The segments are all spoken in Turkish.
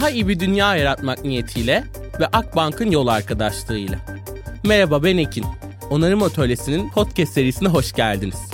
Daha iyi bir dünya yaratmak niyetiyle ve Akbank'ın yol arkadaşlığıyla. Merhaba ben Ekin. Onarım Atölyesi'nin podcast serisine hoş geldiniz.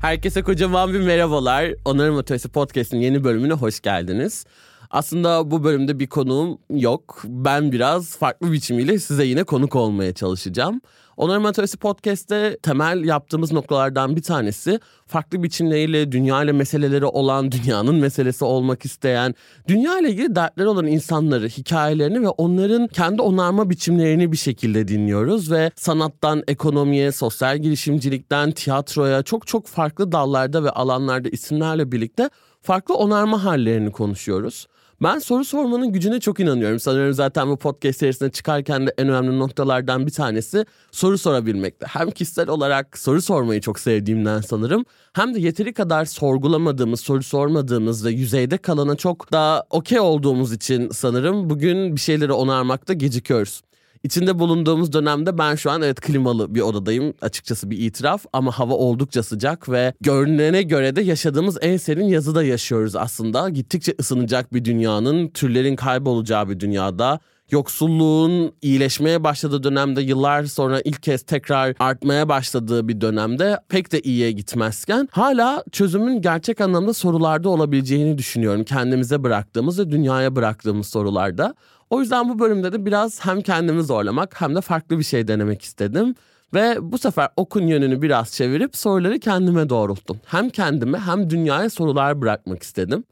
Herkese kocaman bir merhabalar. Onarım Atölyesi Podcast'in yeni bölümüne hoş geldiniz. Aslında bu bölümde bir konuğum yok. Ben biraz farklı biçimiyle size yine konuk olmaya çalışacağım. Onarım Atölyesi Podcast'te temel yaptığımız noktalardan bir tanesi farklı biçimleriyle dünya ile meseleleri olan, dünyanın meselesi olmak isteyen, dünya ile ilgili dertleri olan insanları, hikayelerini ve onların kendi onarma biçimlerini bir şekilde dinliyoruz ve sanattan ekonomiye, sosyal girişimcilikten tiyatroya çok çok farklı dallarda ve alanlarda isimlerle birlikte farklı onarma hallerini konuşuyoruz. Ben soru sormanın gücüne çok inanıyorum. Sanıyorum zaten bu podcast serisine çıkarken de en önemli noktalardan bir tanesi soru sorabilmekte. Hem kişisel olarak soru sormayı çok sevdiğimden sanırım hem de yeteri kadar sorgulamadığımız, soru sormadığımız ve yüzeyde kalana çok daha okey olduğumuz için sanırım bugün bir şeyleri onarmakta gecikiyoruz. İçinde bulunduğumuz dönemde ben şu an evet klimalı bir odadayım açıkçası bir itiraf ama hava oldukça sıcak ve görünene göre de yaşadığımız en serin yazıda yaşıyoruz aslında. Gittikçe ısınacak bir dünyanın, türlerin kaybolacağı bir dünyada yoksulluğun iyileşmeye başladığı dönemde yıllar sonra ilk kez tekrar artmaya başladığı bir dönemde pek de iyiye gitmezken hala çözümün gerçek anlamda sorularda olabileceğini düşünüyorum. Kendimize bıraktığımız ve dünyaya bıraktığımız sorularda. O yüzden bu bölümde de biraz hem kendimi zorlamak hem de farklı bir şey denemek istedim. Ve bu sefer okun yönünü biraz çevirip soruları kendime doğrulttum. Hem kendime hem dünyaya sorular bırakmak istedim.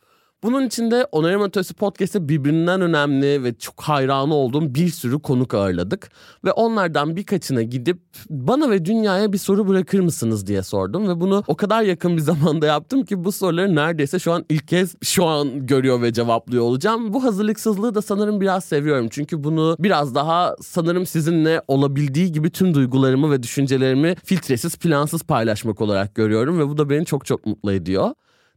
Bunun için de Onarım Atölyesi Podcast'te birbirinden önemli ve çok hayranı olduğum bir sürü konuk ağırladık. Ve onlardan birkaçına gidip bana ve dünyaya bir soru bırakır mısınız diye sordum. Ve bunu o kadar yakın bir zamanda yaptım ki bu soruları neredeyse şu an ilk kez şu an görüyor ve cevaplıyor olacağım. Bu hazırlıksızlığı da sanırım biraz seviyorum. Çünkü bunu biraz daha sanırım sizinle olabildiği gibi tüm duygularımı ve düşüncelerimi filtresiz plansız paylaşmak olarak görüyorum. Ve bu da beni çok çok mutlu ediyor.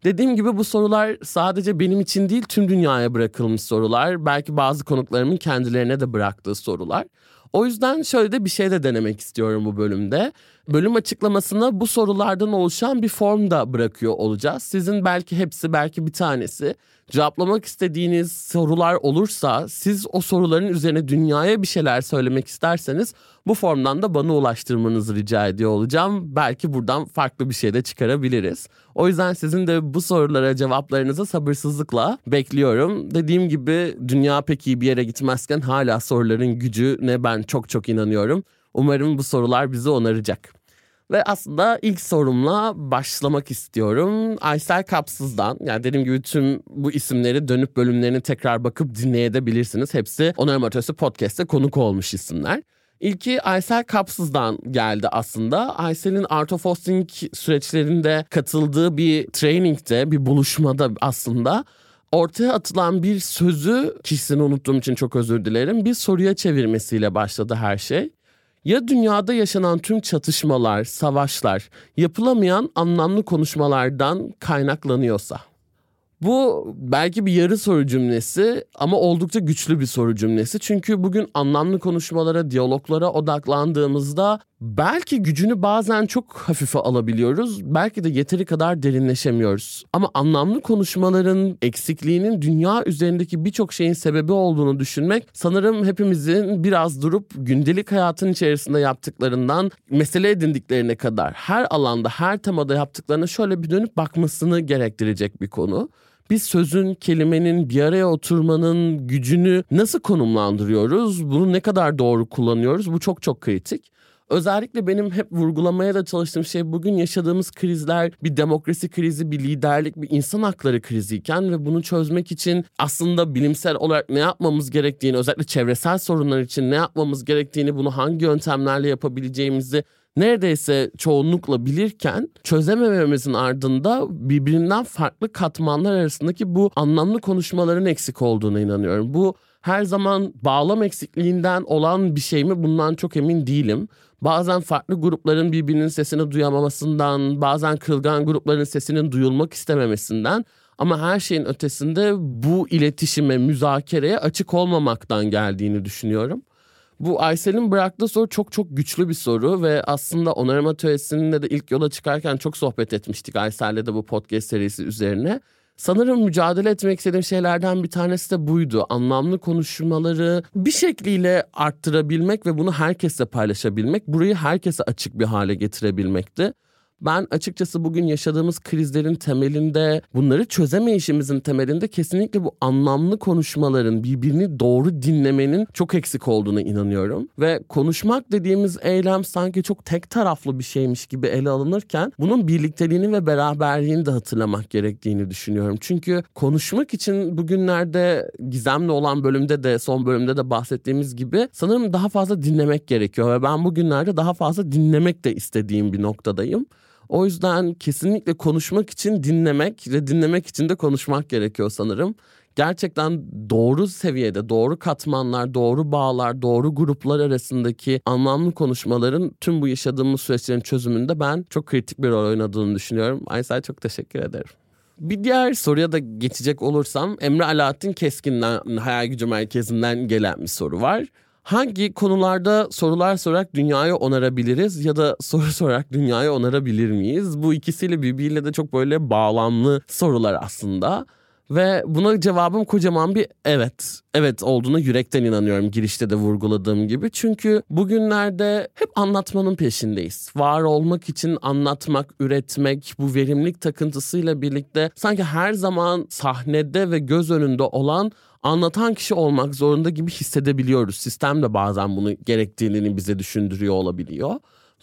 Dediğim gibi bu sorular sadece benim için değil tüm dünyaya bırakılmış sorular. Belki bazı konuklarımın kendilerine de bıraktığı sorular. O yüzden şöyle de bir şey de denemek istiyorum bu bölümde. Bölüm açıklamasına bu sorulardan oluşan bir form da bırakıyor olacağız. Sizin belki hepsi belki bir tanesi cevaplamak istediğiniz sorular olursa siz o soruların üzerine dünyaya bir şeyler söylemek isterseniz bu formdan da bana ulaştırmanızı rica ediyor olacağım. Belki buradan farklı bir şey de çıkarabiliriz. O yüzden sizin de bu sorulara cevaplarınızı sabırsızlıkla bekliyorum. Dediğim gibi dünya pek iyi bir yere gitmezken hala soruların gücüne ben çok çok inanıyorum. Umarım bu sorular bizi onaracak. Ve aslında ilk sorumla başlamak istiyorum. Aysel Kapsız'dan yani dediğim gibi tüm bu isimleri dönüp bölümlerini tekrar bakıp dinleyebilirsiniz. Hepsi Onarım Atölyesi Podcast'te konuk olmuş isimler. İlki Aysel Kapsız'dan geldi aslında. Aysel'in Art of Hosting süreçlerinde katıldığı bir trainingde, bir buluşmada aslında ortaya atılan bir sözü kişisini unuttuğum için çok özür dilerim. Bir soruya çevirmesiyle başladı her şey. Ya dünyada yaşanan tüm çatışmalar, savaşlar yapılamayan anlamlı konuşmalardan kaynaklanıyorsa? Bu belki bir yarı soru cümlesi ama oldukça güçlü bir soru cümlesi. Çünkü bugün anlamlı konuşmalara, diyaloglara odaklandığımızda belki gücünü bazen çok hafife alabiliyoruz. Belki de yeteri kadar derinleşemiyoruz. Ama anlamlı konuşmaların eksikliğinin dünya üzerindeki birçok şeyin sebebi olduğunu düşünmek sanırım hepimizin biraz durup gündelik hayatın içerisinde yaptıklarından mesele edindiklerine kadar her alanda, her temada yaptıklarına şöyle bir dönüp bakmasını gerektirecek bir konu biz sözün, kelimenin bir araya oturmanın gücünü nasıl konumlandırıyoruz? Bunu ne kadar doğru kullanıyoruz? Bu çok çok kritik. Özellikle benim hep vurgulamaya da çalıştığım şey bugün yaşadığımız krizler bir demokrasi krizi, bir liderlik, bir insan hakları kriziyken ve bunu çözmek için aslında bilimsel olarak ne yapmamız gerektiğini, özellikle çevresel sorunlar için ne yapmamız gerektiğini, bunu hangi yöntemlerle yapabileceğimizi neredeyse çoğunlukla bilirken çözemememizin ardında birbirinden farklı katmanlar arasındaki bu anlamlı konuşmaların eksik olduğuna inanıyorum. Bu her zaman bağlam eksikliğinden olan bir şey mi bundan çok emin değilim. Bazen farklı grupların birbirinin sesini duyamamasından, bazen kırılgan grupların sesinin duyulmak istememesinden ama her şeyin ötesinde bu iletişime, müzakereye açık olmamaktan geldiğini düşünüyorum. Bu Aysel'in bıraktığı soru çok çok güçlü bir soru ve aslında onarım atölyesinde de ilk yola çıkarken çok sohbet etmiştik Aysel'le de bu podcast serisi üzerine. Sanırım mücadele etmek istediğim şeylerden bir tanesi de buydu. Anlamlı konuşmaları bir şekliyle arttırabilmek ve bunu herkesle paylaşabilmek, burayı herkese açık bir hale getirebilmekti. Ben açıkçası bugün yaşadığımız krizlerin temelinde, bunları çözemeyişimizin temelinde kesinlikle bu anlamlı konuşmaların, birbirini doğru dinlemenin çok eksik olduğuna inanıyorum. Ve konuşmak dediğimiz eylem sanki çok tek taraflı bir şeymiş gibi ele alınırken bunun birlikteliğini ve beraberliğini de hatırlamak gerektiğini düşünüyorum. Çünkü konuşmak için bugünlerde gizemli olan bölümde de son bölümde de bahsettiğimiz gibi sanırım daha fazla dinlemek gerekiyor ve ben bugünlerde daha fazla dinlemek de istediğim bir noktadayım. O yüzden kesinlikle konuşmak için dinlemek ve dinlemek için de konuşmak gerekiyor sanırım. Gerçekten doğru seviyede, doğru katmanlar, doğru bağlar, doğru gruplar arasındaki anlamlı konuşmaların tüm bu yaşadığımız süreçlerin çözümünde ben çok kritik bir rol oynadığını düşünüyorum. Aysel çok teşekkür ederim. Bir diğer soruya da geçecek olursam Emre Alaaddin Keskin'den Hayal Gücü Merkezi'nden gelen bir soru var hangi konularda sorular sorarak dünyayı onarabiliriz ya da soru sorarak dünyayı onarabilir miyiz? Bu ikisiyle birbiriyle de çok böyle bağlamlı sorular aslında. Ve buna cevabım kocaman bir evet. Evet olduğuna yürekten inanıyorum girişte de vurguladığım gibi. Çünkü bugünlerde hep anlatmanın peşindeyiz. Var olmak için anlatmak, üretmek bu verimlilik takıntısıyla birlikte sanki her zaman sahnede ve göz önünde olan anlatan kişi olmak zorunda gibi hissedebiliyoruz. Sistem de bazen bunu gerektiğini bize düşündürüyor olabiliyor.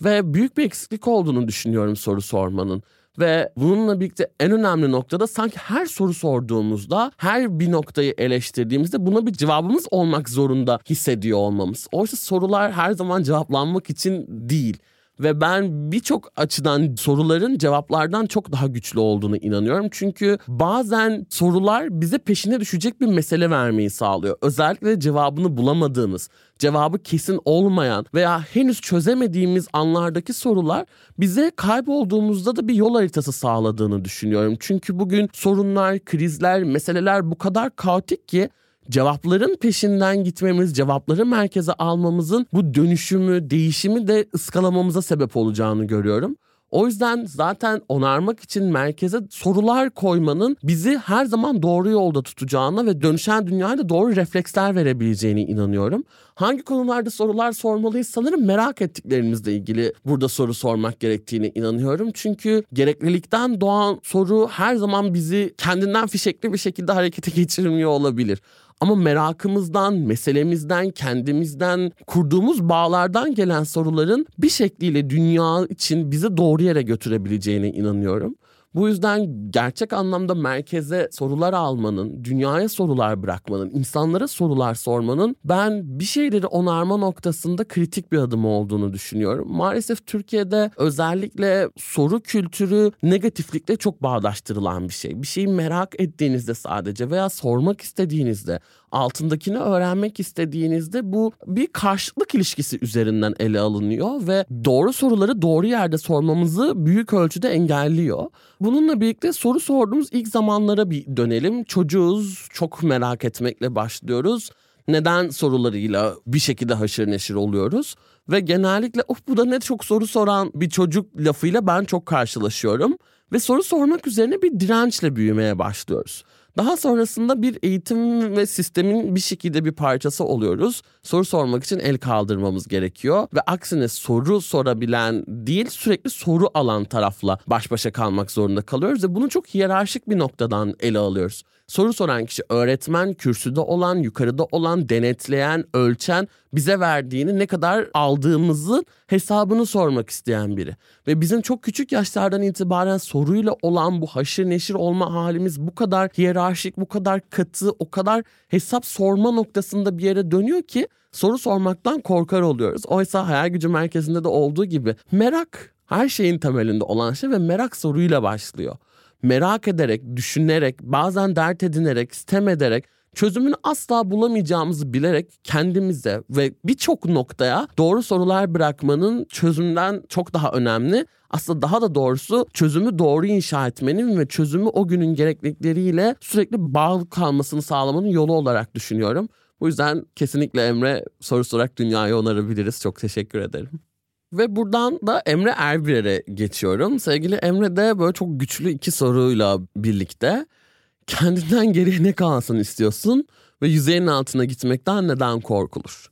Ve büyük bir eksiklik olduğunu düşünüyorum soru sormanın. Ve bununla birlikte en önemli noktada sanki her soru sorduğumuzda, her bir noktayı eleştirdiğimizde buna bir cevabımız olmak zorunda hissediyor olmamız. Oysa sorular her zaman cevaplanmak için değil ve ben birçok açıdan soruların cevaplardan çok daha güçlü olduğunu inanıyorum. Çünkü bazen sorular bize peşine düşecek bir mesele vermeyi sağlıyor. Özellikle cevabını bulamadığımız, cevabı kesin olmayan veya henüz çözemediğimiz anlardaki sorular bize kaybolduğumuzda da bir yol haritası sağladığını düşünüyorum. Çünkü bugün sorunlar, krizler, meseleler bu kadar kaotik ki cevapların peşinden gitmemiz, cevapları merkeze almamızın bu dönüşümü, değişimi de ıskalamamıza sebep olacağını görüyorum. O yüzden zaten onarmak için merkeze sorular koymanın bizi her zaman doğru yolda tutacağına ve dönüşen dünyayla doğru refleksler verebileceğine inanıyorum. Hangi konularda sorular sormalıyız sanırım merak ettiklerimizle ilgili burada soru sormak gerektiğine inanıyorum. Çünkü gereklilikten doğan soru her zaman bizi kendinden fişekli bir şekilde harekete geçirmiyor olabilir. Ama merakımızdan, meselemizden, kendimizden, kurduğumuz bağlardan gelen soruların bir şekliyle dünya için bizi doğru yere götürebileceğine inanıyorum. Bu yüzden gerçek anlamda merkeze sorular almanın, dünyaya sorular bırakmanın, insanlara sorular sormanın ben bir şeyleri onarma noktasında kritik bir adım olduğunu düşünüyorum. Maalesef Türkiye'de özellikle soru kültürü negatiflikle çok bağdaştırılan bir şey. Bir şeyi merak ettiğinizde sadece veya sormak istediğinizde altındakini öğrenmek istediğinizde bu bir karşılık ilişkisi üzerinden ele alınıyor ve doğru soruları doğru yerde sormamızı büyük ölçüde engelliyor. Bununla birlikte soru sorduğumuz ilk zamanlara bir dönelim. Çocuğuz, çok merak etmekle başlıyoruz. Neden sorularıyla bir şekilde haşır neşir oluyoruz. Ve genellikle of bu da ne çok soru soran bir çocuk lafıyla ben çok karşılaşıyorum. Ve soru sormak üzerine bir dirençle büyümeye başlıyoruz. Daha sonrasında bir eğitim ve sistemin bir şekilde bir parçası oluyoruz. Soru sormak için el kaldırmamız gerekiyor ve aksine soru sorabilen değil sürekli soru alan tarafla baş başa kalmak zorunda kalıyoruz ve bunu çok hiyerarşik bir noktadan ele alıyoruz. Soru soran kişi öğretmen, kürsüde olan, yukarıda olan, denetleyen, ölçen, bize verdiğini ne kadar aldığımızın hesabını sormak isteyen biri. Ve bizim çok küçük yaşlardan itibaren soruyla olan bu haşır neşir olma halimiz bu kadar hiyerarşik, bu kadar katı, o kadar hesap sorma noktasında bir yere dönüyor ki soru sormaktan korkar oluyoruz. Oysa hayal gücü merkezinde de olduğu gibi merak her şeyin temelinde olan şey ve merak soruyla başlıyor merak ederek, düşünerek, bazen dert edinerek, sitem ederek çözümünü asla bulamayacağımızı bilerek kendimize ve birçok noktaya doğru sorular bırakmanın çözümden çok daha önemli. Aslında daha da doğrusu çözümü doğru inşa etmenin ve çözümü o günün gereklilikleriyle sürekli bağlı kalmasını sağlamanın yolu olarak düşünüyorum. Bu yüzden kesinlikle Emre soru sorarak dünyayı onarabiliriz. Çok teşekkür ederim. Ve buradan da Emre Erbirer'e geçiyorum. Sevgili Emre de böyle çok güçlü iki soruyla birlikte kendinden geriye ne kalsın istiyorsun ve yüzeyin altına gitmekten neden korkulur?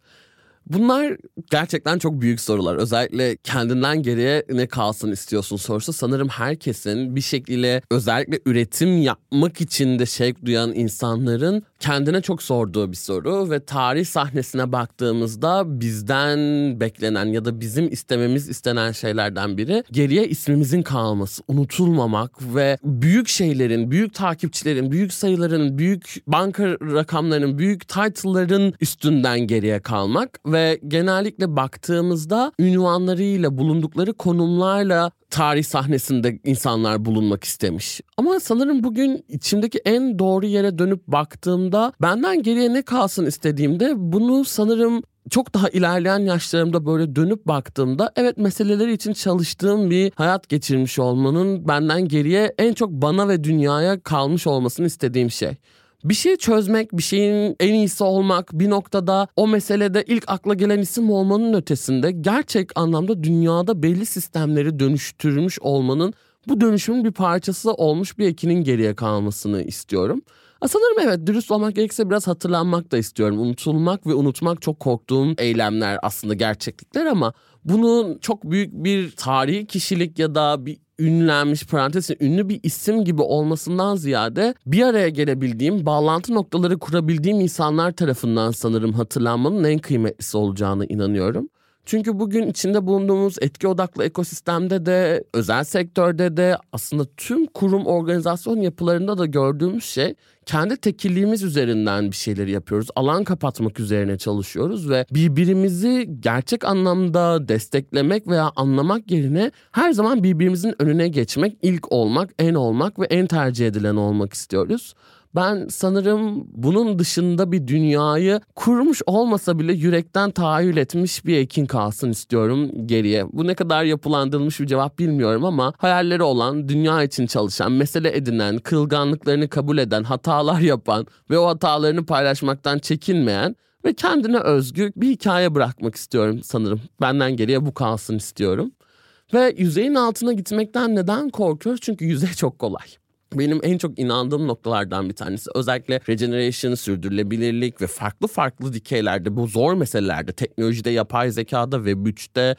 Bunlar gerçekten çok büyük sorular. Özellikle kendinden geriye ne kalsın istiyorsun sorusu sanırım herkesin bir şekilde özellikle üretim yapmak için de şevk duyan insanların kendine çok sorduğu bir soru ve tarih sahnesine baktığımızda bizden beklenen ya da bizim istememiz istenen şeylerden biri geriye ismimizin kalması, unutulmamak ve büyük şeylerin, büyük takipçilerin, büyük sayıların, büyük banka rakamlarının, büyük title'ların üstünden geriye kalmak ve genellikle baktığımızda ünvanlarıyla bulundukları konumlarla tarih sahnesinde insanlar bulunmak istemiş. Ama sanırım bugün içimdeki en doğru yere dönüp baktığımda benden geriye ne kalsın istediğimde bunu sanırım çok daha ilerleyen yaşlarımda böyle dönüp baktığımda evet meseleleri için çalıştığım bir hayat geçirmiş olmanın benden geriye en çok bana ve dünyaya kalmış olmasını istediğim şey. Bir şeyi çözmek, bir şeyin en iyisi olmak, bir noktada o meselede ilk akla gelen isim olmanın ötesinde gerçek anlamda dünyada belli sistemleri dönüştürmüş olmanın bu dönüşümün bir parçası olmuş bir ekinin geriye kalmasını istiyorum. Sanırım evet dürüst olmak gerekirse biraz hatırlanmak da istiyorum. Unutulmak ve unutmak çok korktuğum eylemler aslında gerçeklikler ama bunun çok büyük bir tarihi kişilik ya da bir ünlenmiş parantez ünlü bir isim gibi olmasından ziyade bir araya gelebildiğim, bağlantı noktaları kurabildiğim insanlar tarafından sanırım hatırlanmanın en kıymetlisi olacağını inanıyorum. Çünkü bugün içinde bulunduğumuz etki odaklı ekosistemde de, özel sektörde de aslında tüm kurum organizasyon yapılarında da gördüğümüz şey kendi tekilliğimiz üzerinden bir şeyleri yapıyoruz. Alan kapatmak üzerine çalışıyoruz ve birbirimizi gerçek anlamda desteklemek veya anlamak yerine her zaman birbirimizin önüne geçmek, ilk olmak, en olmak ve en tercih edilen olmak istiyoruz. Ben sanırım bunun dışında bir dünyayı kurmuş olmasa bile yürekten tahayyül etmiş bir ekin kalsın istiyorum geriye. Bu ne kadar yapılandırılmış bir cevap bilmiyorum ama hayalleri olan, dünya için çalışan, mesele edinen, kırılganlıklarını kabul eden, hatalar yapan ve o hatalarını paylaşmaktan çekinmeyen ve kendine özgü bir hikaye bırakmak istiyorum sanırım. Benden geriye bu kalsın istiyorum. Ve yüzeyin altına gitmekten neden korkuyoruz? Çünkü yüzey çok kolay benim en çok inandığım noktalardan bir tanesi özellikle regeneration, sürdürülebilirlik ve farklı farklı dikeylerde bu zor meselelerde teknolojide, yapay zekada ve güçte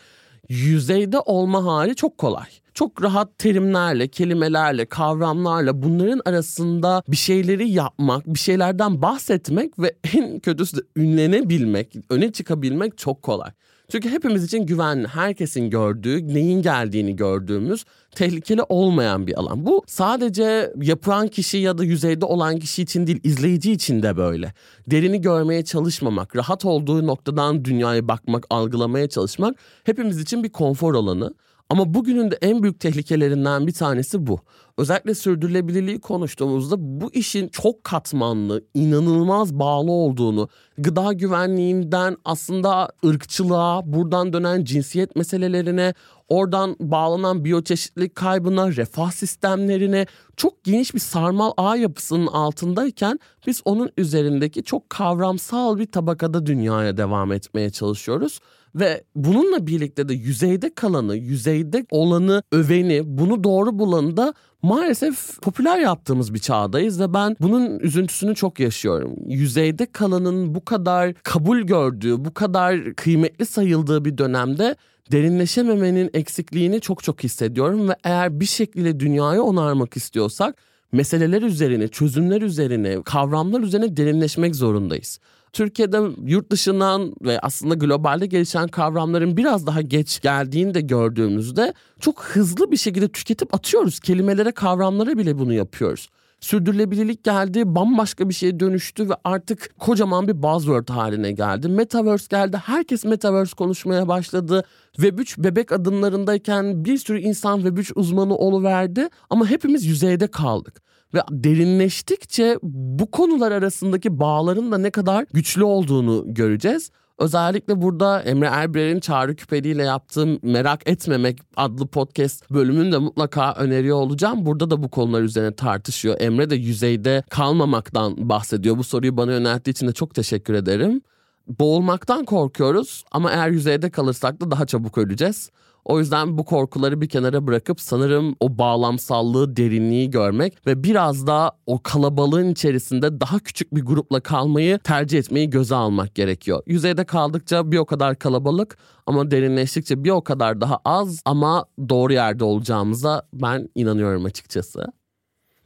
yüzeyde olma hali çok kolay. Çok rahat terimlerle, kelimelerle, kavramlarla bunların arasında bir şeyleri yapmak, bir şeylerden bahsetmek ve en kötüsü de ünlenebilmek, öne çıkabilmek çok kolay. Çünkü hepimiz için güvenli, herkesin gördüğü, neyin geldiğini gördüğümüz tehlikeli olmayan bir alan. Bu sadece yapan kişi ya da yüzeyde olan kişi için değil, izleyici için de böyle. Derini görmeye çalışmamak, rahat olduğu noktadan dünyaya bakmak, algılamaya çalışmak hepimiz için bir konfor alanı. Ama bugünün de en büyük tehlikelerinden bir tanesi bu. Özellikle sürdürülebilirliği konuştuğumuzda bu işin çok katmanlı, inanılmaz bağlı olduğunu, gıda güvenliğinden aslında ırkçılığa, buradan dönen cinsiyet meselelerine, oradan bağlanan biyoçeşitlilik kaybına, refah sistemlerine çok geniş bir sarmal ağ yapısının altındayken biz onun üzerindeki çok kavramsal bir tabakada dünyaya devam etmeye çalışıyoruz. Ve bununla birlikte de yüzeyde kalanı, yüzeyde olanı, öveni, bunu doğru bulanı da maalesef popüler yaptığımız bir çağdayız ve ben bunun üzüntüsünü çok yaşıyorum. Yüzeyde kalanın bu kadar kabul gördüğü, bu kadar kıymetli sayıldığı bir dönemde derinleşememenin eksikliğini çok çok hissediyorum ve eğer bir şekilde dünyayı onarmak istiyorsak meseleler üzerine, çözümler üzerine, kavramlar üzerine derinleşmek zorundayız. Türkiye'de yurt dışından ve aslında globalde gelişen kavramların biraz daha geç geldiğini de gördüğümüzde çok hızlı bir şekilde tüketip atıyoruz. Kelimelere, kavramlara bile bunu yapıyoruz. Sürdürülebilirlik geldi, bambaşka bir şeye dönüştü ve artık kocaman bir buzzword haline geldi. Metaverse geldi, herkes Metaverse konuşmaya başladı. Web3 bebek adımlarındayken bir sürü insan Web3 uzmanı oluverdi ama hepimiz yüzeyde kaldık. Ve derinleştikçe bu konular arasındaki bağların da ne kadar güçlü olduğunu göreceğiz. Özellikle burada Emre Erber'in Çağrı Küpeli ile yaptığım Merak Etmemek adlı podcast bölümünü de mutlaka öneriyor olacağım. Burada da bu konular üzerine tartışıyor. Emre de yüzeyde kalmamaktan bahsediyor. Bu soruyu bana yönelttiği için de çok teşekkür ederim. Boğulmaktan korkuyoruz ama eğer yüzeyde kalırsak da daha çabuk öleceğiz. O yüzden bu korkuları bir kenara bırakıp sanırım o bağlamsallığı, derinliği görmek ve biraz daha o kalabalığın içerisinde daha küçük bir grupla kalmayı tercih etmeyi göze almak gerekiyor. Yüzeyde kaldıkça bir o kadar kalabalık ama derinleştikçe bir o kadar daha az ama doğru yerde olacağımıza ben inanıyorum açıkçası.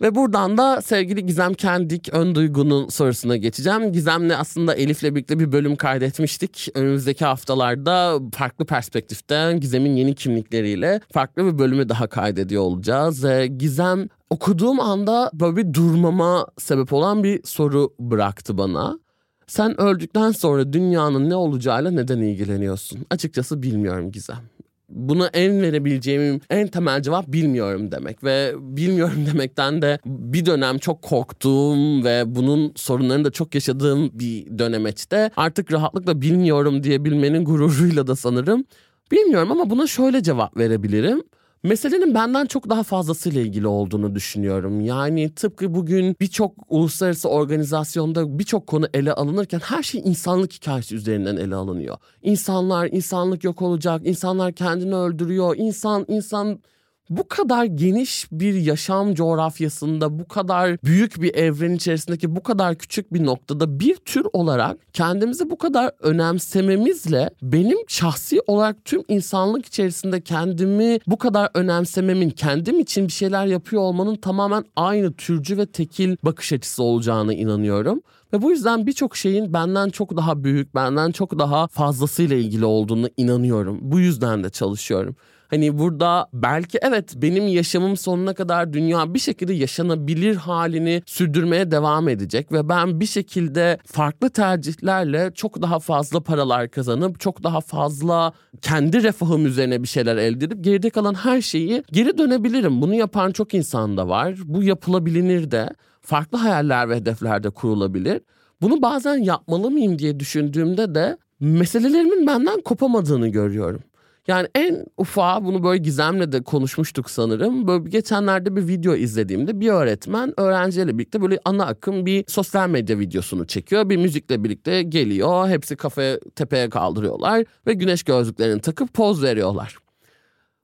Ve buradan da sevgili Gizem Kendik ön duygunun sorusuna geçeceğim. Gizem'le aslında Elif'le birlikte bir bölüm kaydetmiştik. Önümüzdeki haftalarda farklı perspektiften Gizem'in yeni kimlikleriyle farklı bir bölümü daha kaydediyor olacağız. Ve Gizem okuduğum anda böyle bir durmama sebep olan bir soru bıraktı bana. Sen öldükten sonra dünyanın ne olacağıyla neden ilgileniyorsun? Açıkçası bilmiyorum Gizem buna en verebileceğim en temel cevap bilmiyorum demek ve bilmiyorum demekten de bir dönem çok korktuğum ve bunun sorunlarını da çok yaşadığım bir dönemeçte artık rahatlıkla bilmiyorum diyebilmenin gururuyla da sanırım. Bilmiyorum ama buna şöyle cevap verebilirim meselenin benden çok daha fazlasıyla ilgili olduğunu düşünüyorum. Yani tıpkı bugün birçok uluslararası organizasyonda birçok konu ele alınırken her şey insanlık hikayesi üzerinden ele alınıyor. İnsanlar, insanlık yok olacak, insanlar kendini öldürüyor, insan, insan bu kadar geniş bir yaşam coğrafyasında bu kadar büyük bir evren içerisindeki bu kadar küçük bir noktada bir tür olarak kendimizi bu kadar önemsememizle benim şahsi olarak tüm insanlık içerisinde kendimi bu kadar önemsememin kendim için bir şeyler yapıyor olmanın tamamen aynı türcü ve tekil bakış açısı olacağını inanıyorum. Ve bu yüzden birçok şeyin benden çok daha büyük, benden çok daha fazlasıyla ilgili olduğunu inanıyorum. Bu yüzden de çalışıyorum. Hani burada belki evet benim yaşamım sonuna kadar dünya bir şekilde yaşanabilir halini sürdürmeye devam edecek ve ben bir şekilde farklı tercihlerle çok daha fazla paralar kazanıp çok daha fazla kendi refahım üzerine bir şeyler elde edip geride kalan her şeyi geri dönebilirim. Bunu yapan çok insan da var. Bu yapılabilir de. Farklı hayaller ve hedefler de kurulabilir. Bunu bazen yapmalı mıyım diye düşündüğümde de meselelerimin benden kopamadığını görüyorum. Yani en ufağı bunu böyle Gizem'le de konuşmuştuk sanırım. Böyle geçenlerde bir video izlediğimde bir öğretmen öğrencilerle birlikte böyle ana akım bir sosyal medya videosunu çekiyor. Bir müzikle birlikte geliyor. Hepsi kafaya tepeye kaldırıyorlar ve güneş gözlüklerini takıp poz veriyorlar.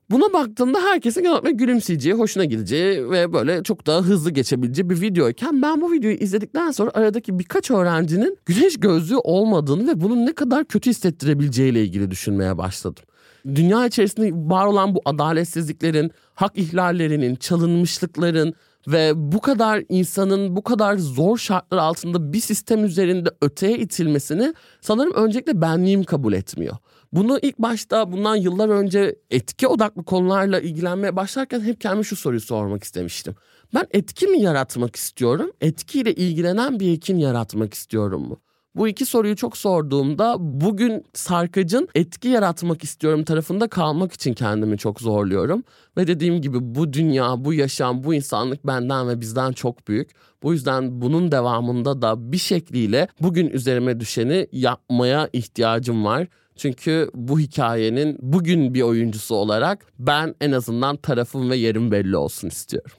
Buna baktığımda herkesin genellikle gülümseyeceği, hoşuna gideceği ve böyle çok daha hızlı geçebileceği bir videoyken ben bu videoyu izledikten sonra aradaki birkaç öğrencinin güneş gözlüğü olmadığını ve bunun ne kadar kötü hissettirebileceğiyle ilgili düşünmeye başladım dünya içerisinde var olan bu adaletsizliklerin, hak ihlallerinin, çalınmışlıkların ve bu kadar insanın bu kadar zor şartlar altında bir sistem üzerinde öteye itilmesini sanırım öncelikle benliğim kabul etmiyor. Bunu ilk başta bundan yıllar önce etki odaklı konularla ilgilenmeye başlarken hep kendime şu soruyu sormak istemiştim. Ben etki mi yaratmak istiyorum? Etkiyle ilgilenen bir ekin yaratmak istiyorum mu? Bu iki soruyu çok sorduğumda bugün sarkacın etki yaratmak istiyorum tarafında kalmak için kendimi çok zorluyorum. Ve dediğim gibi bu dünya, bu yaşam, bu insanlık benden ve bizden çok büyük. Bu yüzden bunun devamında da bir şekliyle bugün üzerime düşeni yapmaya ihtiyacım var. Çünkü bu hikayenin bugün bir oyuncusu olarak ben en azından tarafım ve yerim belli olsun istiyorum.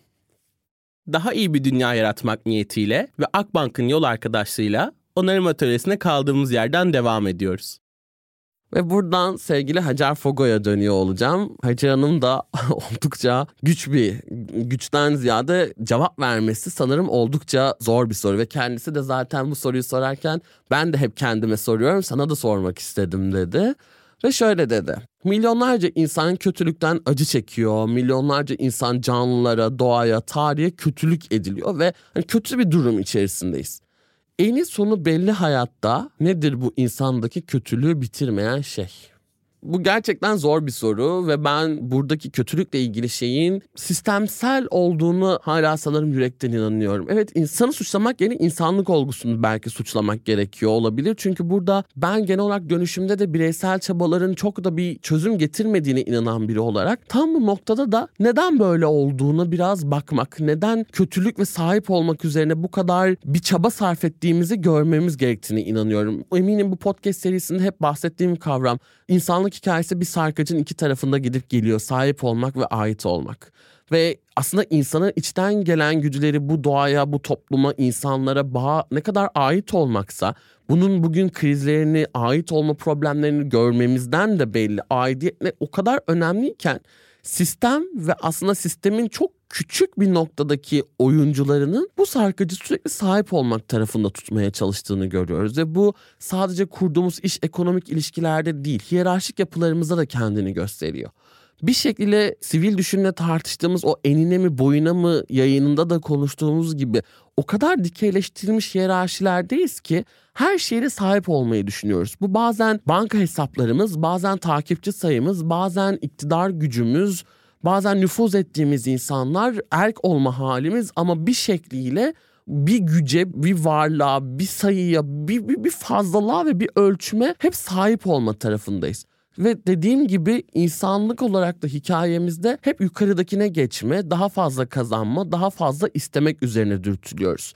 Daha iyi bir dünya yaratmak niyetiyle ve Akbank'ın yol arkadaşlığıyla onarım atölyesine kaldığımız yerden devam ediyoruz. Ve buradan sevgili Hacer Fogo'ya dönüyor olacağım. Hacer Hanım da oldukça güç bir, güçten ziyade cevap vermesi sanırım oldukça zor bir soru. Ve kendisi de zaten bu soruyu sorarken ben de hep kendime soruyorum sana da sormak istedim dedi. Ve şöyle dedi. Milyonlarca insan kötülükten acı çekiyor. Milyonlarca insan canlılara, doğaya, tarihe kötülük ediliyor ve hani kötü bir durum içerisindeyiz. Eni sonu belli hayatta nedir bu insandaki kötülüğü bitirmeyen şey? Bu gerçekten zor bir soru ve ben buradaki kötülükle ilgili şeyin sistemsel olduğunu hala sanırım yürekten inanıyorum. Evet insanı suçlamak yerine insanlık olgusunu belki suçlamak gerekiyor olabilir. Çünkü burada ben genel olarak dönüşümde de bireysel çabaların çok da bir çözüm getirmediğine inanan biri olarak tam bu noktada da neden böyle olduğunu biraz bakmak, neden kötülük ve sahip olmak üzerine bu kadar bir çaba sarf ettiğimizi görmemiz gerektiğini inanıyorum. Eminim bu podcast serisinde hep bahsettiğim kavram insanlık hikayesi bir sarkacın iki tarafında gidip geliyor. Sahip olmak ve ait olmak. Ve aslında insanın içten gelen güdüleri bu doğaya, bu topluma, insanlara bağ ne kadar ait olmaksa bunun bugün krizlerini, ait olma problemlerini görmemizden de belli. Aidiyet ne o kadar önemliyken sistem ve aslında sistemin çok küçük bir noktadaki oyuncularının bu sarkıcı sürekli sahip olmak tarafında tutmaya çalıştığını görüyoruz. Ve bu sadece kurduğumuz iş ekonomik ilişkilerde değil, hiyerarşik yapılarımızda da kendini gösteriyor bir şekilde sivil düşünle tartıştığımız o enine mi boyuna mı yayınında da konuştuğumuz gibi o kadar dikeyleştirilmiş hiyerarşilerdeyiz ki her şeye sahip olmayı düşünüyoruz. Bu bazen banka hesaplarımız, bazen takipçi sayımız, bazen iktidar gücümüz, bazen nüfuz ettiğimiz insanlar, erk olma halimiz ama bir şekliyle bir güce, bir varlığa, bir sayıya, bir, bir, bir fazlalığa ve bir ölçüme hep sahip olma tarafındayız. Ve dediğim gibi insanlık olarak da hikayemizde hep yukarıdakine geçme, daha fazla kazanma, daha fazla istemek üzerine dürtülüyoruz.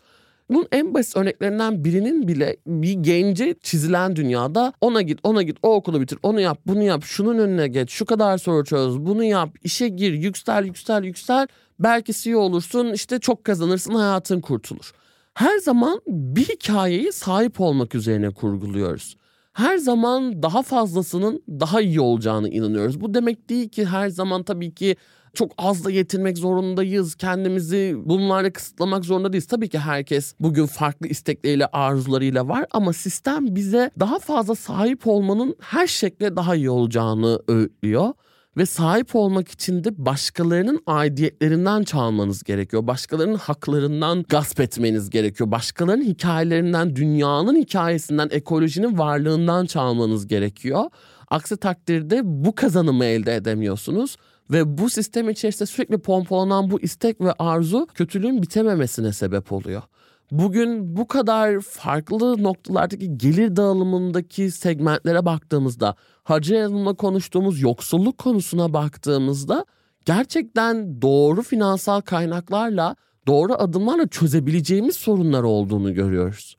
Bunun en basit örneklerinden birinin bile bir gence çizilen dünyada ona git, ona git, o okulu bitir, onu yap, bunu yap, şunun önüne geç, şu kadar soru çöz, bunu yap, işe gir, yüksel, yüksel, yüksel. Belki CEO olursun, işte çok kazanırsın, hayatın kurtulur. Her zaman bir hikayeyi sahip olmak üzerine kurguluyoruz her zaman daha fazlasının daha iyi olacağını inanıyoruz. Bu demek değil ki her zaman tabii ki çok az da yetinmek zorundayız. Kendimizi bunlarla kısıtlamak zorunda değiliz. Tabii ki herkes bugün farklı istekleriyle, arzularıyla var ama sistem bize daha fazla sahip olmanın her şekle daha iyi olacağını öğütlüyor ve sahip olmak için de başkalarının aidiyetlerinden çalmanız gerekiyor. Başkalarının haklarından gasp etmeniz gerekiyor. Başkalarının hikayelerinden, dünyanın hikayesinden, ekolojinin varlığından çalmanız gerekiyor. Aksi takdirde bu kazanımı elde edemiyorsunuz. Ve bu sistem içerisinde sürekli pompalanan bu istek ve arzu kötülüğün bitememesine sebep oluyor bugün bu kadar farklı noktalardaki gelir dağılımındaki segmentlere baktığımızda, harcayalımla konuştuğumuz yoksulluk konusuna baktığımızda gerçekten doğru finansal kaynaklarla, doğru adımlarla çözebileceğimiz sorunlar olduğunu görüyoruz.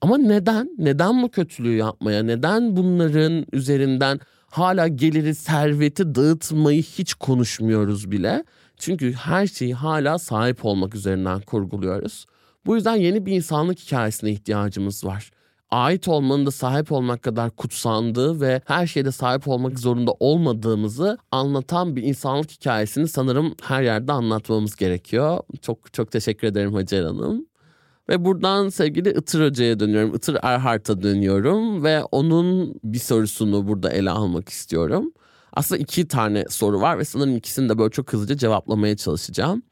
Ama neden? Neden bu kötülüğü yapmaya? Neden bunların üzerinden hala geliri, serveti dağıtmayı hiç konuşmuyoruz bile? Çünkü her şeyi hala sahip olmak üzerinden kurguluyoruz. Bu yüzden yeni bir insanlık hikayesine ihtiyacımız var. Ait olmanın da sahip olmak kadar kutsandığı ve her şeyde sahip olmak zorunda olmadığımızı anlatan bir insanlık hikayesini sanırım her yerde anlatmamız gerekiyor. Çok çok teşekkür ederim Hacer Hanım. Ve buradan sevgili Itır Hoca'ya dönüyorum. Itır Erhart'a dönüyorum ve onun bir sorusunu burada ele almak istiyorum. Aslında iki tane soru var ve sanırım ikisini de böyle çok hızlıca cevaplamaya çalışacağım.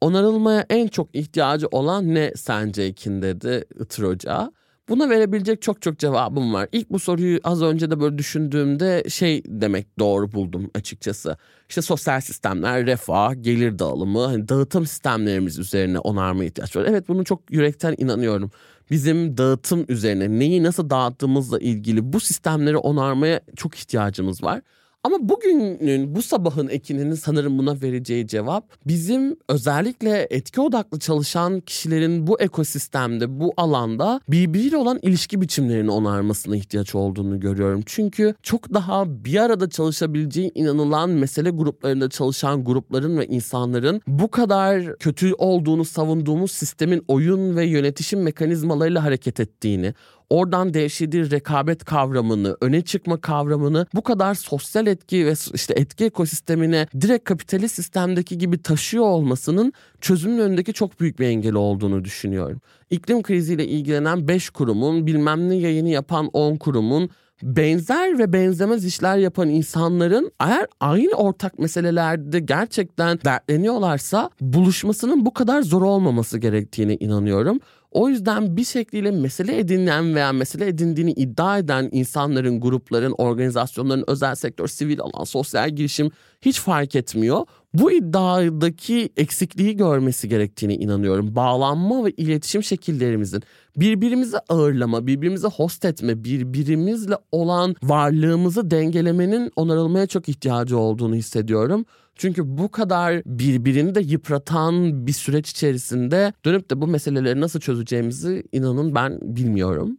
Onarılmaya en çok ihtiyacı olan ne sence Ekin dedi Itır Hoca. Buna verebilecek çok çok cevabım var. İlk bu soruyu az önce de böyle düşündüğümde şey demek doğru buldum açıkçası. İşte sosyal sistemler, refah, gelir dağılımı, hani dağıtım sistemlerimiz üzerine onarma ihtiyaç var. Evet bunu çok yürekten inanıyorum. Bizim dağıtım üzerine neyi nasıl dağıttığımızla ilgili bu sistemleri onarmaya çok ihtiyacımız var. Ama bugünün bu sabahın Ekin'in sanırım buna vereceği cevap bizim özellikle etki odaklı çalışan kişilerin bu ekosistemde bu alanda birbiriyle olan ilişki biçimlerini onarmasına ihtiyaç olduğunu görüyorum. Çünkü çok daha bir arada çalışabileceği inanılan mesele gruplarında çalışan grupların ve insanların bu kadar kötü olduğunu savunduğumuz sistemin oyun ve yönetişim mekanizmalarıyla hareket ettiğini, oradan devşirdiği rekabet kavramını, öne çıkma kavramını bu kadar sosyal etki ve işte etki ekosistemine direkt kapitalist sistemdeki gibi taşıyor olmasının çözümün önündeki çok büyük bir engel olduğunu düşünüyorum. İklim kriziyle ilgilenen 5 kurumun, bilmem ne yayını yapan 10 kurumun benzer ve benzemez işler yapan insanların eğer aynı ortak meselelerde gerçekten dertleniyorlarsa buluşmasının bu kadar zor olmaması gerektiğine inanıyorum. O yüzden bir şekliyle mesele edinen veya mesele edindiğini iddia eden insanların, grupların, organizasyonların, özel sektör, sivil alan, sosyal girişim hiç fark etmiyor. Bu iddiadaki eksikliği görmesi gerektiğini inanıyorum. Bağlanma ve iletişim şekillerimizin birbirimizi ağırlama, birbirimizi host etme, birbirimizle olan varlığımızı dengelemenin onarılmaya çok ihtiyacı olduğunu hissediyorum. Çünkü bu kadar birbirini de yıpratan bir süreç içerisinde dönüp de bu meseleleri nasıl çözeceğimizi inanın ben bilmiyorum.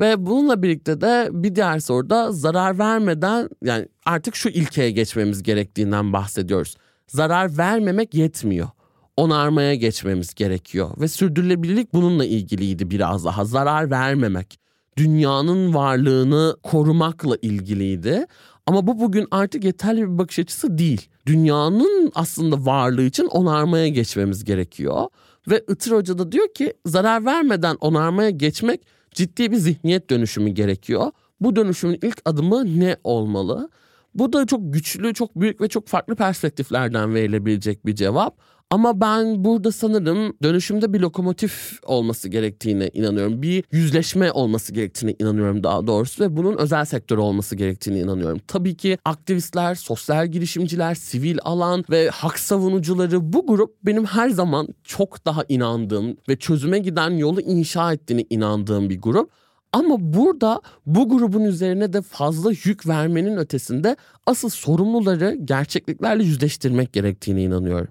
Ve bununla birlikte de bir diğer soruda zarar vermeden yani artık şu ilkeye geçmemiz gerektiğinden bahsediyoruz. Zarar vermemek yetmiyor. Onarmaya geçmemiz gerekiyor ve sürdürülebilirlik bununla ilgiliydi biraz daha. Zarar vermemek, dünyanın varlığını korumakla ilgiliydi. Ama bu bugün artık yeterli bir bakış açısı değil. Dünyanın aslında varlığı için onarmaya geçmemiz gerekiyor. Ve Itır Hoca da diyor ki zarar vermeden onarmaya geçmek ciddi bir zihniyet dönüşümü gerekiyor. Bu dönüşümün ilk adımı ne olmalı? Bu da çok güçlü, çok büyük ve çok farklı perspektiflerden verilebilecek bir cevap. Ama ben burada sanırım dönüşümde bir lokomotif olması gerektiğine inanıyorum. Bir yüzleşme olması gerektiğine inanıyorum daha doğrusu ve bunun özel sektör olması gerektiğine inanıyorum. Tabii ki aktivistler, sosyal girişimciler, sivil alan ve hak savunucuları bu grup benim her zaman çok daha inandığım ve çözüme giden yolu inşa ettiğine inandığım bir grup. Ama burada bu grubun üzerine de fazla yük vermenin ötesinde asıl sorumluları gerçekliklerle yüzleştirmek gerektiğine inanıyorum.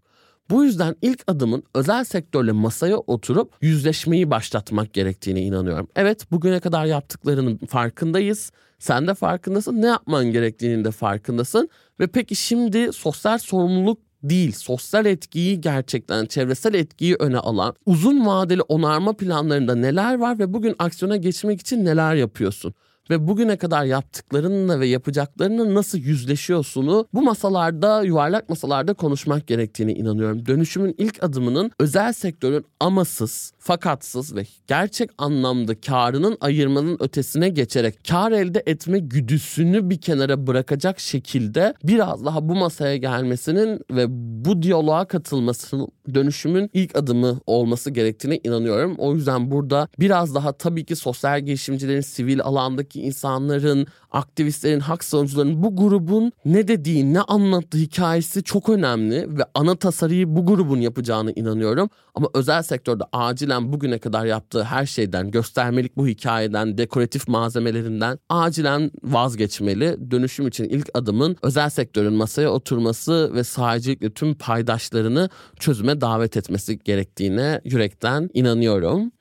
Bu yüzden ilk adımın özel sektörle masaya oturup yüzleşmeyi başlatmak gerektiğine inanıyorum. Evet bugüne kadar yaptıklarının farkındayız. Sen de farkındasın. Ne yapman gerektiğinin de farkındasın. Ve peki şimdi sosyal sorumluluk değil, sosyal etkiyi gerçekten çevresel etkiyi öne alan uzun vadeli onarma planlarında neler var ve bugün aksiyona geçmek için neler yapıyorsun? Ve bugüne kadar yaptıklarınla ve yapacaklarınla nasıl yüzleşiyorsunu bu masalarda, yuvarlak masalarda konuşmak gerektiğini inanıyorum. Dönüşümün ilk adımının özel sektörün amasız, fakatsız ve gerçek anlamda karının ayırmanın ötesine geçerek kar elde etme güdüsünü bir kenara bırakacak şekilde biraz daha bu masaya gelmesinin ve bu diyaloğa katılmasının dönüşümün ilk adımı olması gerektiğine inanıyorum. O yüzden burada biraz daha tabii ki sosyal girişimcilerin sivil alandaki çevremizdeki insanların, aktivistlerin, hak savunucuların bu grubun ne dediği, ne anlattığı hikayesi çok önemli ve ana tasarıyı bu grubun yapacağını inanıyorum. Ama özel sektörde acilen bugüne kadar yaptığı her şeyden, göstermelik bu hikayeden, dekoratif malzemelerinden acilen vazgeçmeli. Dönüşüm için ilk adımın özel sektörün masaya oturması ve sahicilikle tüm paydaşlarını çözüme davet etmesi gerektiğine yürekten inanıyorum.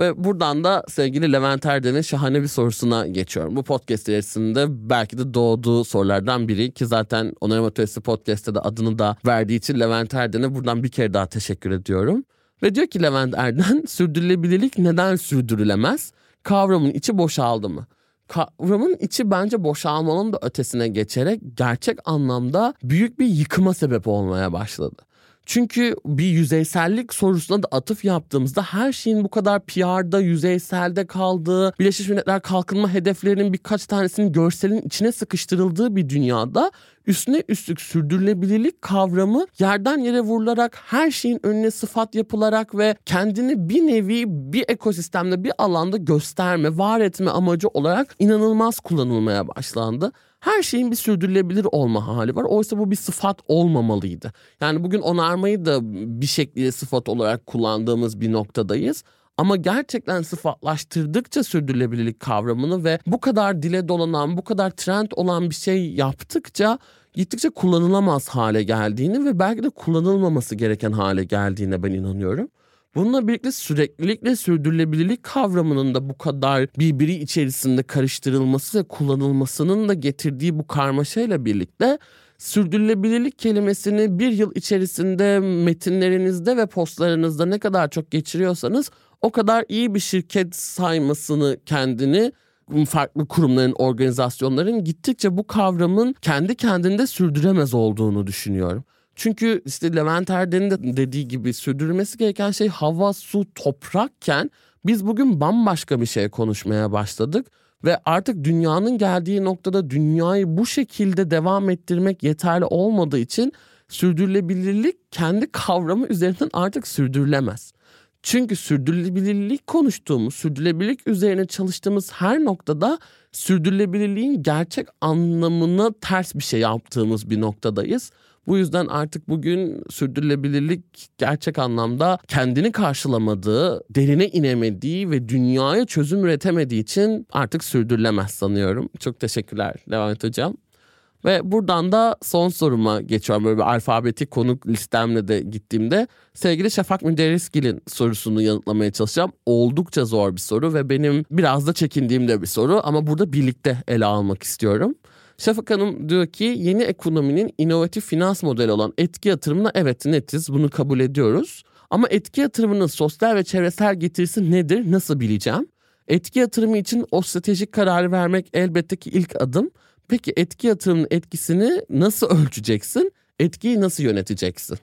Ve buradan da sevgili Levent Erden'in şahane bir sorusuna geçiyorum. Bu podcast içerisinde belki de doğduğu sorulardan biri ki zaten Onarım Atölyesi podcast'te de adını da verdiği için Levent Erden'e buradan bir kere daha teşekkür ediyorum. Ve diyor ki Levent Erden sürdürülebilirlik neden sürdürülemez? Kavramın içi boşaldı mı? Kavramın içi bence boşalmanın da ötesine geçerek gerçek anlamda büyük bir yıkıma sebep olmaya başladı. Çünkü bir yüzeysellik sorusuna da atıf yaptığımızda her şeyin bu kadar PR'da yüzeyselde kaldığı, Birleşmiş Milletler kalkınma hedeflerinin birkaç tanesinin görselin içine sıkıştırıldığı bir dünyada üstüne üstlük sürdürülebilirlik kavramı yerden yere vurularak her şeyin önüne sıfat yapılarak ve kendini bir nevi bir ekosistemde bir alanda gösterme, var etme amacı olarak inanılmaz kullanılmaya başlandı her şeyin bir sürdürülebilir olma hali var. Oysa bu bir sıfat olmamalıydı. Yani bugün onarmayı da bir şekilde sıfat olarak kullandığımız bir noktadayız. Ama gerçekten sıfatlaştırdıkça sürdürülebilirlik kavramını ve bu kadar dile dolanan, bu kadar trend olan bir şey yaptıkça gittikçe kullanılamaz hale geldiğini ve belki de kullanılmaması gereken hale geldiğine ben inanıyorum. Bununla birlikte süreklilikle sürdürülebilirlik kavramının da bu kadar birbiri içerisinde karıştırılması ve kullanılmasının da getirdiği bu karmaşayla birlikte sürdürülebilirlik kelimesini bir yıl içerisinde metinlerinizde ve postlarınızda ne kadar çok geçiriyorsanız o kadar iyi bir şirket saymasını kendini farklı kurumların, organizasyonların gittikçe bu kavramın kendi kendinde sürdüremez olduğunu düşünüyorum. Çünkü işte Levent Erden'in de dediği gibi sürdürülmesi gereken şey hava, su, toprakken biz bugün bambaşka bir şey konuşmaya başladık. Ve artık dünyanın geldiği noktada dünyayı bu şekilde devam ettirmek yeterli olmadığı için sürdürülebilirlik kendi kavramı üzerinden artık sürdürülemez. Çünkü sürdürülebilirlik konuştuğumuz, sürdürülebilirlik üzerine çalıştığımız her noktada sürdürülebilirliğin gerçek anlamına ters bir şey yaptığımız bir noktadayız. Bu yüzden artık bugün sürdürülebilirlik gerçek anlamda kendini karşılamadığı, derine inemediği ve dünyaya çözüm üretemediği için artık sürdürülemez sanıyorum. Çok teşekkürler Levent Hocam. Ve buradan da son soruma geçiyorum. Böyle bir alfabetik konuk listemle de gittiğimde sevgili Şafak Müderrisgil'in sorusunu yanıtlamaya çalışacağım. Oldukça zor bir soru ve benim biraz da çekindiğim de bir soru ama burada birlikte ele almak istiyorum. Şafak Hanım diyor ki yeni ekonominin inovatif finans modeli olan etki yatırımına evet netiz bunu kabul ediyoruz. Ama etki yatırımının sosyal ve çevresel getirisi nedir nasıl bileceğim? Etki yatırımı için o stratejik kararı vermek elbette ki ilk adım. Peki etki yatırımının etkisini nasıl ölçeceksin? Etkiyi nasıl yöneteceksin?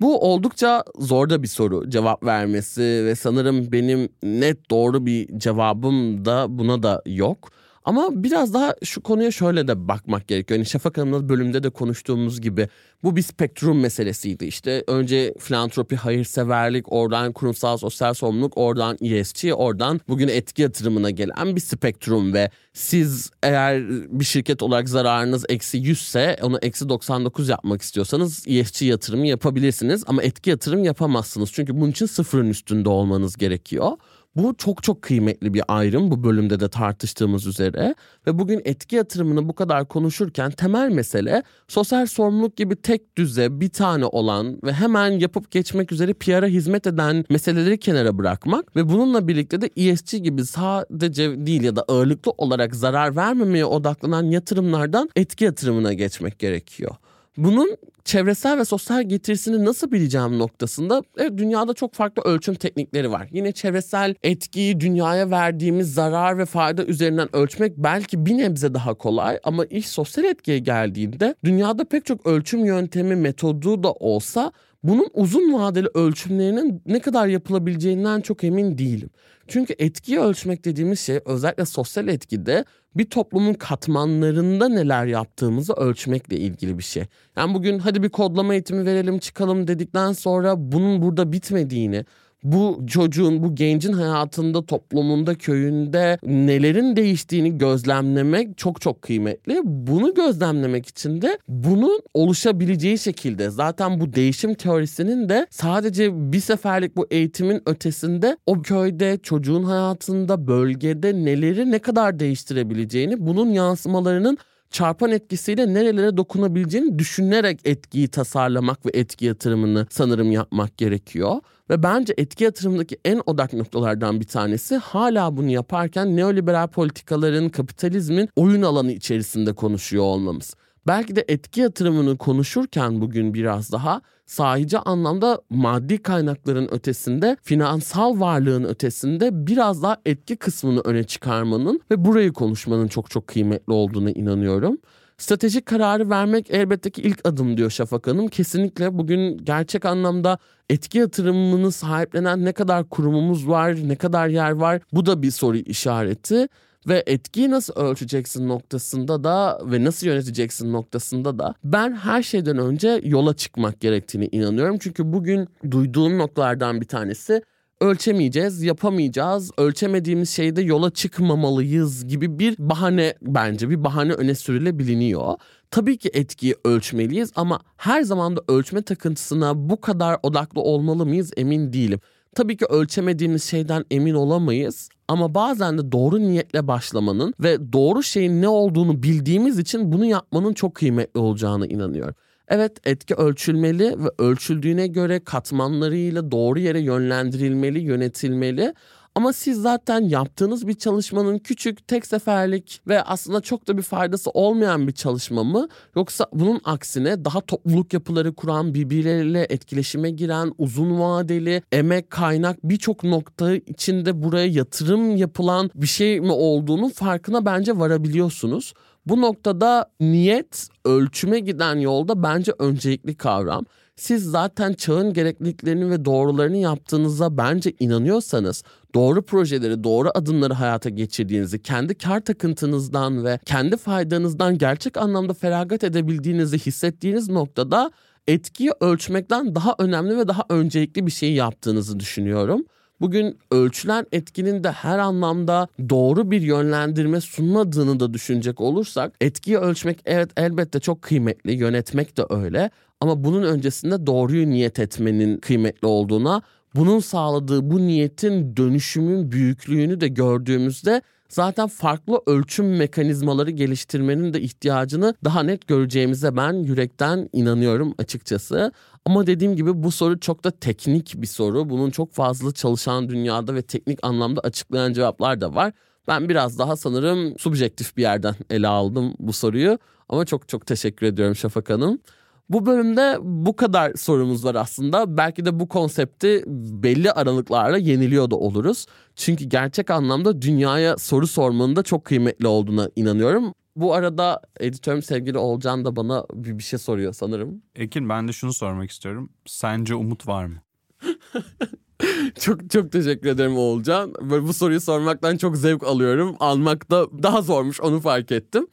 Bu oldukça zor da bir soru cevap vermesi ve sanırım benim net doğru bir cevabım da buna da yok. Ama biraz daha şu konuya şöyle de bakmak gerekiyor. Yani Şafak Hanım'la bölümde de konuştuğumuz gibi bu bir spektrum meselesiydi. İşte önce filantropi, hayırseverlik, oradan kurumsal sosyal sorumluluk, oradan ESG, oradan bugün etki yatırımına gelen bir spektrum ve siz eğer bir şirket olarak zararınız eksi 100 ise onu eksi 99 yapmak istiyorsanız ESG yatırımı yapabilirsiniz ama etki yatırım yapamazsınız. Çünkü bunun için sıfırın üstünde olmanız gerekiyor. Bu çok çok kıymetli bir ayrım bu bölümde de tartıştığımız üzere ve bugün etki yatırımını bu kadar konuşurken temel mesele sosyal sorumluluk gibi tek düze bir tane olan ve hemen yapıp geçmek üzere PR'a hizmet eden meseleleri kenara bırakmak ve bununla birlikte de ESG gibi sadece değil ya da ağırlıklı olarak zarar vermemeye odaklanan yatırımlardan etki yatırımına geçmek gerekiyor. Bunun çevresel ve sosyal getirisini nasıl bileceğim noktasında evet, dünyada çok farklı ölçüm teknikleri var. Yine çevresel etkiyi dünyaya verdiğimiz zarar ve fayda üzerinden ölçmek belki bir nebze daha kolay ama iş sosyal etkiye geldiğinde dünyada pek çok ölçüm yöntemi metodu da olsa bunun uzun vadeli ölçümlerinin ne kadar yapılabileceğinden çok emin değilim. Çünkü etkiyi ölçmek dediğimiz şey özellikle sosyal etkide bir toplumun katmanlarında neler yaptığımızı ölçmekle ilgili bir şey. Yani bugün hadi bir kodlama eğitimi verelim çıkalım dedikten sonra bunun burada bitmediğini, bu çocuğun, bu gencin hayatında, toplumunda, köyünde nelerin değiştiğini gözlemlemek çok çok kıymetli. Bunu gözlemlemek için de bunun oluşabileceği şekilde zaten bu değişim teorisinin de sadece bir seferlik bu eğitimin ötesinde o köyde, çocuğun hayatında, bölgede neleri ne kadar değiştirebileceğini, bunun yansımalarının çarpan etkisiyle nerelere dokunabileceğini düşünerek etkiyi tasarlamak ve etki yatırımını sanırım yapmak gerekiyor. Ve bence etki yatırımındaki en odak noktalardan bir tanesi hala bunu yaparken neoliberal politikaların, kapitalizmin oyun alanı içerisinde konuşuyor olmamız. Belki de etki yatırımını konuşurken bugün biraz daha sahici anlamda maddi kaynakların ötesinde, finansal varlığın ötesinde biraz daha etki kısmını öne çıkarmanın ve burayı konuşmanın çok çok kıymetli olduğunu inanıyorum. Stratejik kararı vermek elbette ki ilk adım diyor Şafak Hanım. Kesinlikle bugün gerçek anlamda etki yatırımını sahiplenen ne kadar kurumumuz var, ne kadar yer var bu da bir soru işareti ve etkiyi nasıl ölçeceksin noktasında da ve nasıl yöneteceksin noktasında da ben her şeyden önce yola çıkmak gerektiğini inanıyorum. Çünkü bugün duyduğum noktalardan bir tanesi ölçemeyeceğiz, yapamayacağız, ölçemediğimiz şeyde yola çıkmamalıyız gibi bir bahane bence bir bahane öne sürülebiliniyor. Tabii ki etkiyi ölçmeliyiz ama her zaman da ölçme takıntısına bu kadar odaklı olmalı mıyız emin değilim. Tabii ki ölçemediğimiz şeyden emin olamayız ama bazen de doğru niyetle başlamanın ve doğru şeyin ne olduğunu bildiğimiz için bunu yapmanın çok kıymetli olacağını inanıyorum. Evet etki ölçülmeli ve ölçüldüğüne göre katmanlarıyla doğru yere yönlendirilmeli, yönetilmeli. Ama siz zaten yaptığınız bir çalışmanın küçük, tek seferlik ve aslında çok da bir faydası olmayan bir çalışma mı? Yoksa bunun aksine daha topluluk yapıları kuran, birbirleriyle etkileşime giren, uzun vadeli, emek, kaynak birçok nokta içinde buraya yatırım yapılan bir şey mi olduğunun farkına bence varabiliyorsunuz. Bu noktada niyet ölçüme giden yolda bence öncelikli kavram. Siz zaten çağın gerekliliklerini ve doğrularını yaptığınıza bence inanıyorsanız, doğru projeleri, doğru adımları hayata geçirdiğinizi, kendi kar takıntınızdan ve kendi faydanızdan gerçek anlamda feragat edebildiğinizi hissettiğiniz noktada etkiyi ölçmekten daha önemli ve daha öncelikli bir şey yaptığınızı düşünüyorum. Bugün ölçülen etkinin de her anlamda doğru bir yönlendirme sunmadığını da düşünecek olursak etkiyi ölçmek evet elbette çok kıymetli, yönetmek de öyle ama bunun öncesinde doğruyu niyet etmenin kıymetli olduğuna, bunun sağladığı bu niyetin dönüşümün büyüklüğünü de gördüğümüzde zaten farklı ölçüm mekanizmaları geliştirmenin de ihtiyacını daha net göreceğimize ben yürekten inanıyorum açıkçası. Ama dediğim gibi bu soru çok da teknik bir soru. Bunun çok fazla çalışan dünyada ve teknik anlamda açıklayan cevaplar da var. Ben biraz daha sanırım subjektif bir yerden ele aldım bu soruyu. Ama çok çok teşekkür ediyorum Şafak Hanım. Bu bölümde bu kadar sorumuz var aslında. Belki de bu konsepti belli aralıklarla yeniliyor da oluruz. Çünkü gerçek anlamda dünyaya soru sormanın da çok kıymetli olduğuna inanıyorum. Bu arada editörüm sevgili Olcan da bana bir, bir şey soruyor sanırım. Ekin ben de şunu sormak istiyorum. Sence umut var mı? çok çok teşekkür ederim Olcan. Böyle bu soruyu sormaktan çok zevk alıyorum. Almak da daha zormuş onu fark ettim.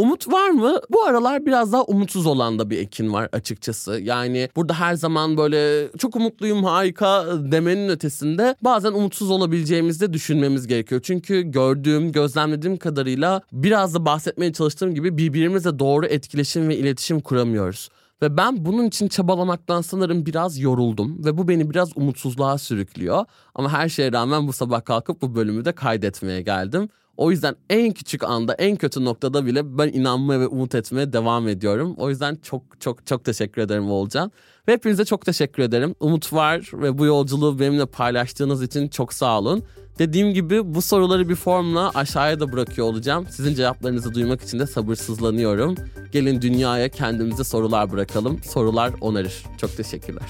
Umut var mı? Bu aralar biraz daha umutsuz olan da bir Ekin var açıkçası. Yani burada her zaman böyle çok umutluyum harika demenin ötesinde bazen umutsuz olabileceğimizi de düşünmemiz gerekiyor. Çünkü gördüğüm, gözlemlediğim kadarıyla biraz da bahsetmeye çalıştığım gibi birbirimizle doğru etkileşim ve iletişim kuramıyoruz. Ve ben bunun için çabalamaktan sanırım biraz yoruldum ve bu beni biraz umutsuzluğa sürüklüyor. Ama her şeye rağmen bu sabah kalkıp bu bölümü de kaydetmeye geldim. O yüzden en küçük anda, en kötü noktada bile ben inanmaya ve umut etmeye devam ediyorum. O yüzden çok çok çok teşekkür ederim Olcan. Ve hepinize çok teşekkür ederim. Umut var ve bu yolculuğu benimle paylaştığınız için çok sağ olun. Dediğim gibi bu soruları bir formla aşağıya da bırakıyor olacağım. Sizin cevaplarınızı duymak için de sabırsızlanıyorum. Gelin dünyaya kendimize sorular bırakalım. Sorular onarır. Çok teşekkürler.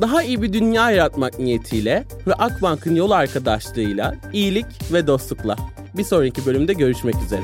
Daha iyi bir dünya yaratmak niyetiyle ve Akbank'ın yol arkadaşlığıyla iyilik ve dostlukla. Bir sonraki bölümde görüşmek üzere.